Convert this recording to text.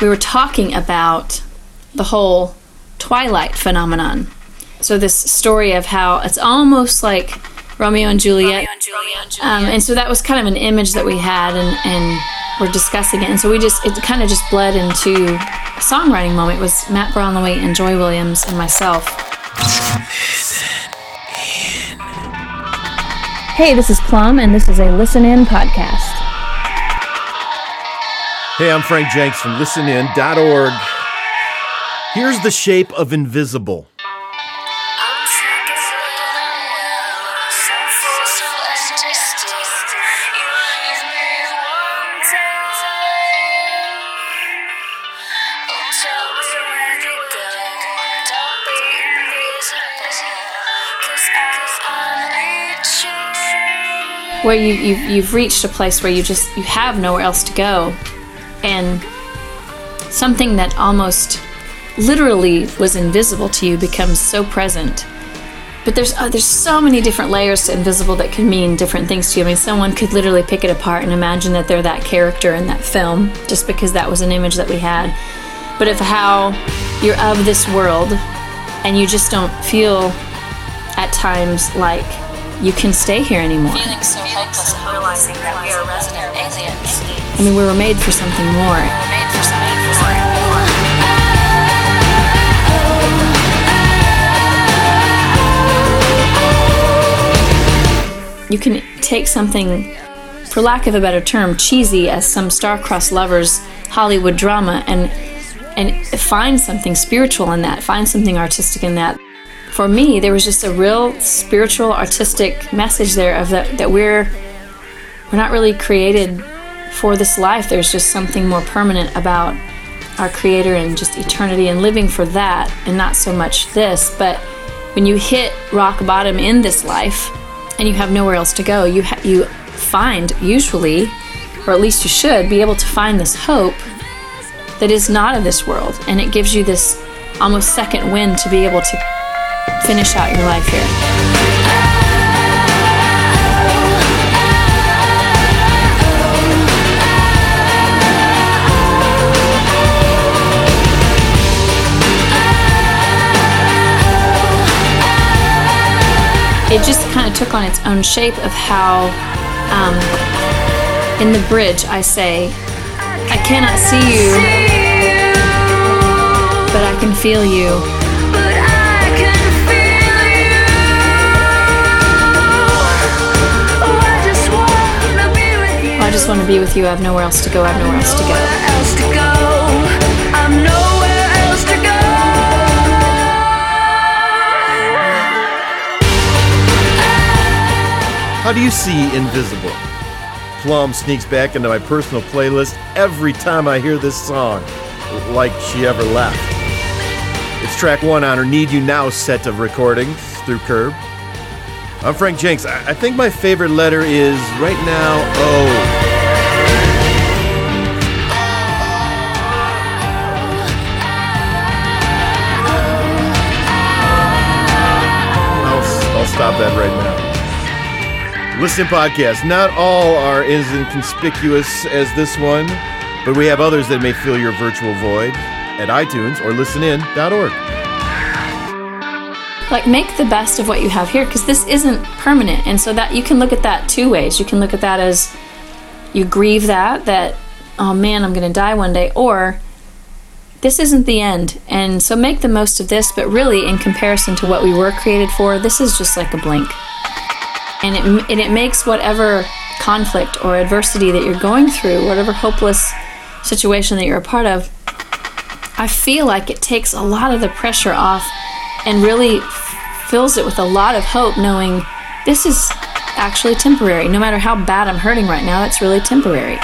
we were talking about the whole Twilight phenomenon. So this story of how it's almost like Romeo and Juliet. Um, and so that was kind of an image that we had, and, and we're discussing it. And so we just, it kind of just bled into a songwriting moment. It was Matt Bronleewe and Joy Williams and myself. Hey, this is Plum, and this is a Listen In podcast. Hey, I'm Frank Jenks from listenin.org. Here's the shape of invisible. where you, you've, you've reached a place where you just you have nowhere else to go and something that almost literally was invisible to you becomes so present but there's uh, there's so many different layers to invisible that can mean different things to you. I mean, someone could literally pick it apart and imagine that they're that character in that film just because that was an image that we had. But of how you're of this world and you just don't feel at times like you can stay here anymore. Feeling so realizing that we are resident aliens. I mean, we were made for something more. You can take something, for lack of a better term, cheesy as some star-crossed lovers Hollywood drama and and find something spiritual in that, find something artistic in that. For me, there was just a real spiritual, artistic message there of that that we're we're not really created for this life. There's just something more permanent about our creator and just eternity and living for that and not so much this, but when you hit rock bottom in this life and you have nowhere else to go, you ha- you find usually or at least you should be able to find this hope that is not of this world and it gives you this almost second wind to be able to finish out your life here. It just kind of took on its own shape of how, um, in the bridge, I say, I cannot see you, but I can feel you. I just want to be with you. I have nowhere else to go. I have nowhere else to go. Do you see invisible? Plum sneaks back into my personal playlist every time I hear this song, like she ever left. It's track one on her Need You Now set of recordings through Curb. I'm Frank Jenks. I think my favorite letter is right now oh. O. I'll stop that right now. Listen podcast. Not all are as inconspicuous as this one, but we have others that may fill your virtual void at iTunes or listenin.org. like make the best of what you have here because this isn't permanent and so that you can look at that two ways you can look at that as you grieve that that oh man i'm going to die one day or this isn't the end and so make the most of this but really in comparison to what we were created for this is just like a blink and it, and it makes whatever conflict or adversity that you're going through whatever hopeless situation that you're a part of I feel like it takes a lot of the pressure off and really fills it with a lot of hope, knowing this is actually temporary. No matter how bad I'm hurting right now, it's really temporary.